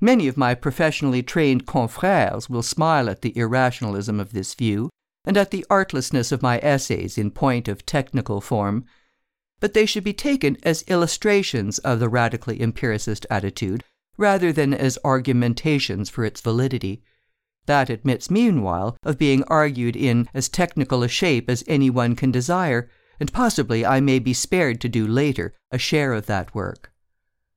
Many of my professionally trained confrères will smile at the irrationalism of this view, and at the artlessness of my essays in point of technical form, but they should be taken as illustrations of the radically empiricist attitude, rather than as argumentations for its validity. That admits, meanwhile, of being argued in as technical a shape as any one can desire, and possibly I may be spared to do later a share of that work.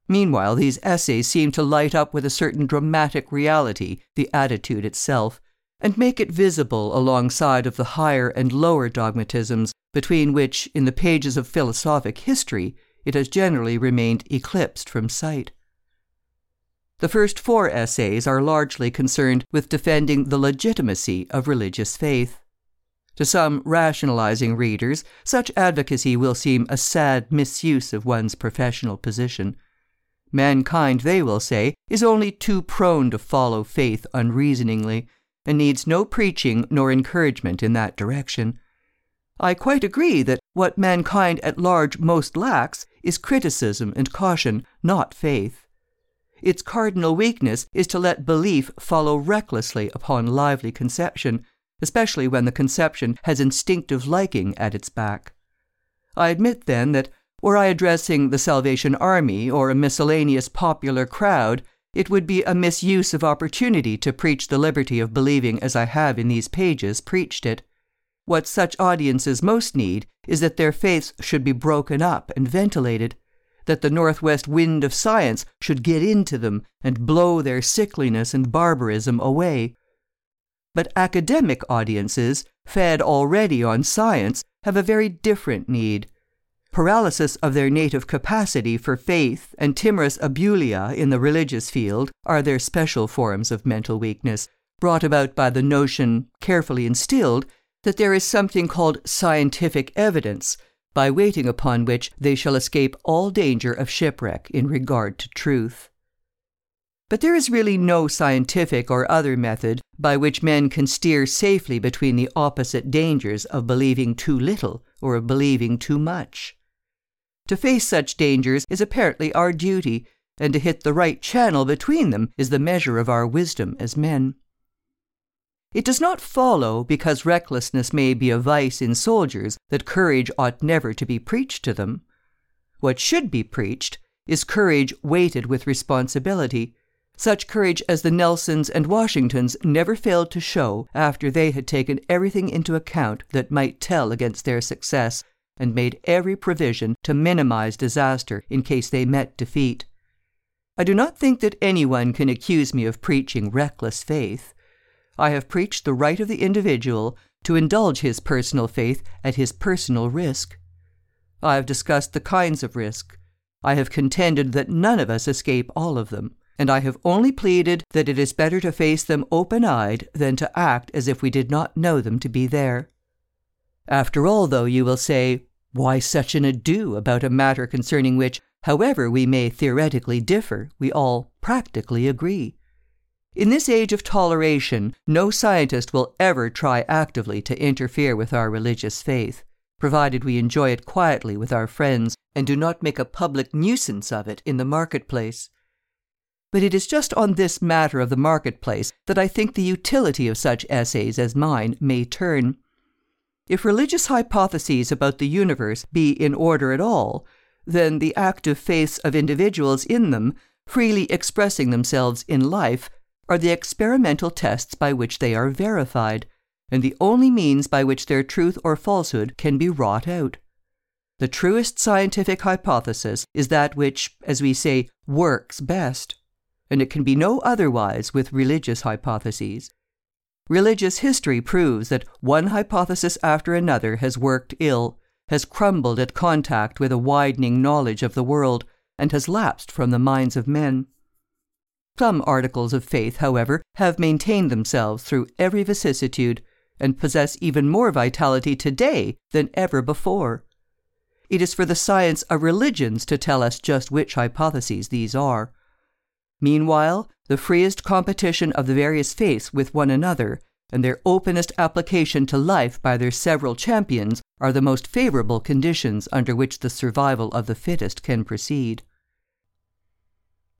Meanwhile, these essays seem to light up with a certain dramatic reality the attitude itself, and make it visible alongside of the higher and lower dogmatisms between which, in the pages of philosophic history, it has generally remained eclipsed from sight. The first four essays are largely concerned with defending the legitimacy of religious faith. To some rationalizing readers, such advocacy will seem a sad misuse of one's professional position. Mankind, they will say, is only too prone to follow faith unreasoningly, and needs no preaching nor encouragement in that direction. I quite agree that what mankind at large most lacks is criticism and caution, not faith. Its cardinal weakness is to let belief follow recklessly upon lively conception, especially when the conception has instinctive liking at its back. I admit, then, that were I addressing the Salvation Army or a miscellaneous popular crowd, it would be a misuse of opportunity to preach the liberty of believing as I have in these pages preached it. What such audiences most need is that their faiths should be broken up and ventilated, that the northwest wind of science should get into them and blow their sickliness and barbarism away. But academic audiences, fed already on science, have a very different need paralysis of their native capacity for faith and timorous abulia in the religious field are their special forms of mental weakness, brought about by the notion, carefully instilled, that there is something called scientific evidence, by waiting upon which they shall escape all danger of shipwreck in regard to truth. But there is really no scientific or other method by which men can steer safely between the opposite dangers of believing too little or of believing too much. To face such dangers is apparently our duty, and to hit the right channel between them is the measure of our wisdom as men. It does not follow, because recklessness may be a vice in soldiers, that courage ought never to be preached to them. What should be preached is courage weighted with responsibility, such courage as the Nelsons and Washingtons never failed to show after they had taken everything into account that might tell against their success and made every provision to minimize disaster in case they met defeat. I do not think that anyone can accuse me of preaching reckless faith. I have preached the right of the individual to indulge his personal faith at his personal risk. I have discussed the kinds of risk. I have contended that none of us escape all of them, and I have only pleaded that it is better to face them open eyed than to act as if we did not know them to be there. After all, though, you will say, why such an ado about a matter concerning which, however we may theoretically differ, we all practically agree? In this age of toleration, no scientist will ever try actively to interfere with our religious faith, provided we enjoy it quietly with our friends and do not make a public nuisance of it in the marketplace. But it is just on this matter of the marketplace that I think the utility of such essays as mine may turn. If religious hypotheses about the universe be in order at all, then the active faiths of individuals in them, freely expressing themselves in life, are the experimental tests by which they are verified, and the only means by which their truth or falsehood can be wrought out. The truest scientific hypothesis is that which, as we say, works best, and it can be no otherwise with religious hypotheses. Religious history proves that one hypothesis after another has worked ill, has crumbled at contact with a widening knowledge of the world, and has lapsed from the minds of men. Some articles of faith, however, have maintained themselves through every vicissitude, and possess even more vitality today than ever before. It is for the science of religions to tell us just which hypotheses these are. Meanwhile, the freest competition of the various faiths with one another, and their openest application to life by their several champions, are the most favourable conditions under which the survival of the fittest can proceed.